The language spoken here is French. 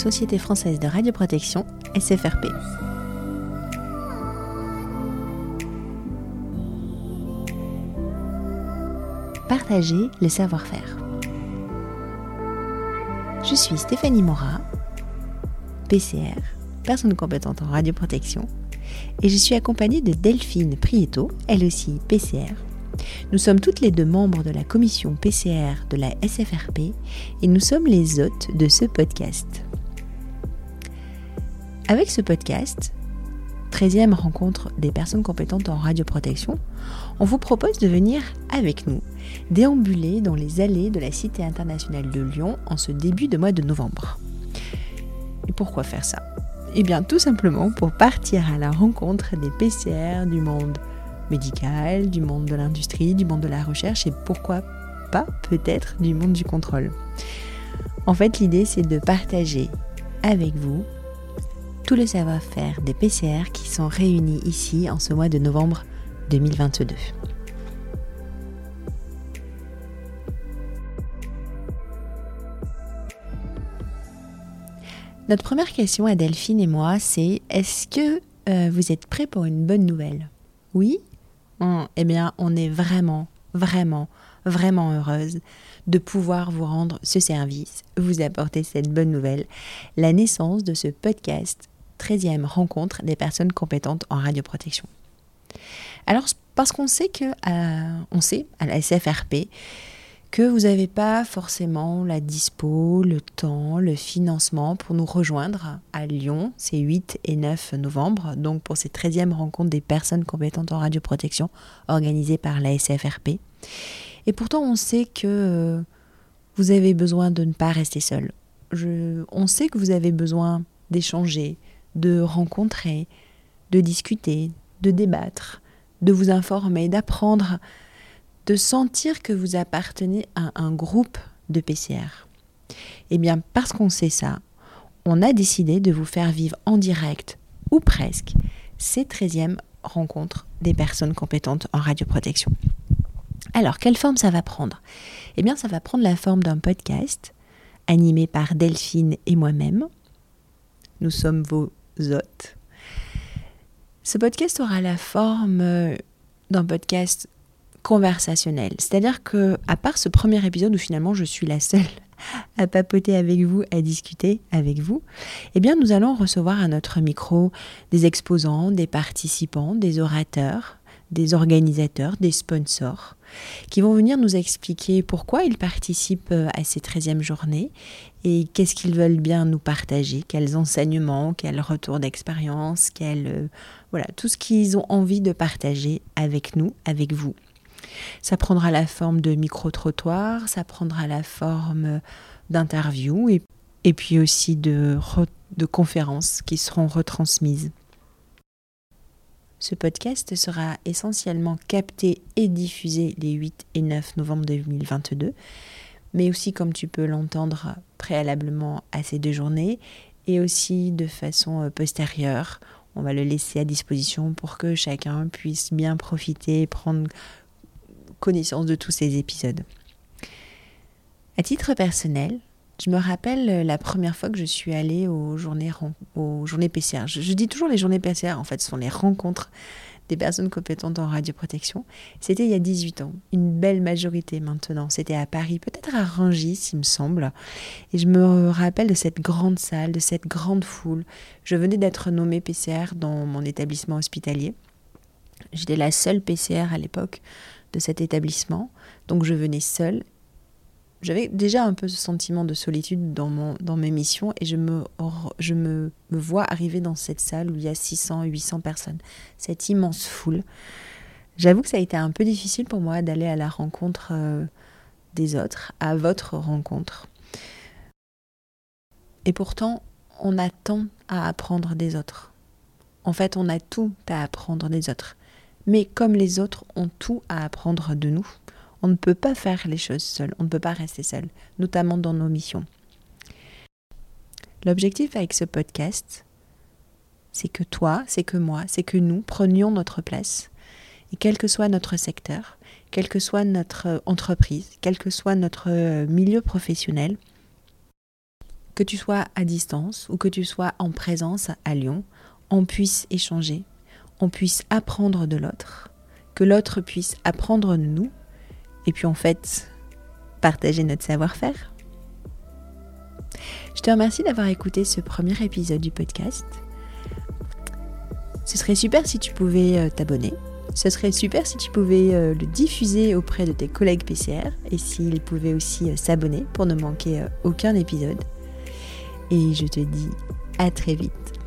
Société française de radioprotection, SFRP. Partager le savoir-faire. Je suis Stéphanie Morat, PCR, personne compétente en radioprotection, et je suis accompagnée de Delphine Prieto, elle aussi PCR. Nous sommes toutes les deux membres de la commission PCR de la SFRP et nous sommes les hôtes de ce podcast. Avec ce podcast, 13e rencontre des personnes compétentes en radioprotection, on vous propose de venir avec nous déambuler dans les allées de la Cité internationale de Lyon en ce début de mois de novembre. Et pourquoi faire ça? Eh bien tout simplement pour partir à la rencontre des PCR du monde médical, du monde de l'industrie, du monde de la recherche et pourquoi pas peut-être du monde du contrôle. En fait l'idée c'est de partager avec vous tout le savoir-faire des PCR qui sont réunis ici en ce mois de novembre 2022. Notre première question à Delphine et moi, c'est est-ce que euh, vous êtes prêts pour une bonne nouvelle? Oui Eh bien, on est vraiment, vraiment, vraiment heureuse de pouvoir vous rendre ce service, vous apporter cette bonne nouvelle, la naissance de ce podcast 13e rencontre des personnes compétentes en radioprotection. Alors, parce qu'on sait que, euh, sait à la SFRP que vous n'avez pas forcément la dispo, le temps, le financement pour nous rejoindre à Lyon, c'est 8 et 9 novembre, donc pour cette 13e rencontre des personnes compétentes en radioprotection organisée par la SFRP. Et pourtant, on sait que euh, vous avez besoin de ne pas rester seul. On sait que vous avez besoin d'échanger, de rencontrer, de discuter, de débattre, de vous informer, d'apprendre de sentir que vous appartenez à un groupe de PCR. Eh bien, parce qu'on sait ça, on a décidé de vous faire vivre en direct, ou presque, ces 13e rencontres des personnes compétentes en radioprotection. Alors, quelle forme ça va prendre? Eh bien, ça va prendre la forme d'un podcast animé par Delphine et moi-même. Nous sommes vos Ce podcast aura la forme euh, d'un podcast conversationnel. C'est-à-dire que, à part ce premier épisode où finalement je suis la seule à papoter avec vous, à discuter avec vous, eh bien nous allons recevoir à notre micro des exposants, des participants, des orateurs, des organisateurs, des sponsors, qui vont venir nous expliquer pourquoi ils participent euh, à ces 13e journées et qu'est-ce qu'ils veulent bien nous partager, quels enseignements, quels retours d'expérience, quel, euh, voilà, tout ce qu'ils ont envie de partager avec nous, avec vous. Ça prendra la forme de micro-trottoirs, ça prendra la forme d'interviews et, et, puis aussi de, de conférences qui seront retransmises. Ce podcast sera essentiellement capté et diffusé les 8 et 9 novembre 2022, mais aussi comme tu peux l'entendre préalablement à ces deux journées et aussi de façon euh, postérieure. On va le laisser à disposition pour que chacun puisse bien profiter et prendre connaissance de tous ces épisodes. À titre personnel, je me rappelle la première fois que je suis allée aux journées, PCR. Je, dis toujours les journées PCR, en fait, ce sont les rencontres des personnes compétentes en radioprotection. C'était il y a 18 ans, une belle majorité maintenant. C'était à Paris, peut-être à Rungis, il me semble. Et je me rappelle de cette grande salle, de cette grande foule. Je venais d'être nommée PCR dans mon établissement hospitalier. J'étais la seule PCR à l'époque de cet établissement. Donc je venais seule. J'avais déjà un peu ce sentiment de solitude dans, mon, dans mes missions et je, me, je me, vois arriver dans cette salle où il y a 600, 800 personnes, cette immense foule. J'avoue que ça a été un peu difficile pour moi d'aller à la rencontre euh, des autres, à votre rencontre. Et pourtant, on a tant à apprendre des autres. En fait, on a tout à apprendre des autres. Mais comme les autres ont tout à apprendre de nous, on ne peut pas faire les choses seul, on ne peut pas rester seul, notamment dans nos missions. L'objectif avec ce podcast, c'est que toi, c'est que moi, c'est que nous prenions notre place, et quel que soit notre secteur, quelle que soit notre entreprise, quel que soit notre milieu professionnel, que tu sois à distance ou que tu sois en présence à Lyon, on puisse échanger, on puisse apprendre de l'autre, que l'autre puisse apprendre de nous, et puis en fait, partager notre savoir-faire. Je te remercie d'avoir écouté ce premier épisode du podcast. Ce serait super si tu pouvais euh, t'abonner. Ce serait super si tu pouvais euh, le diffuser auprès de tes collègues PCR et s'ils pouvaient aussi euh, s'abonner pour ne manquer aucun épisode. Et je te dis à très vite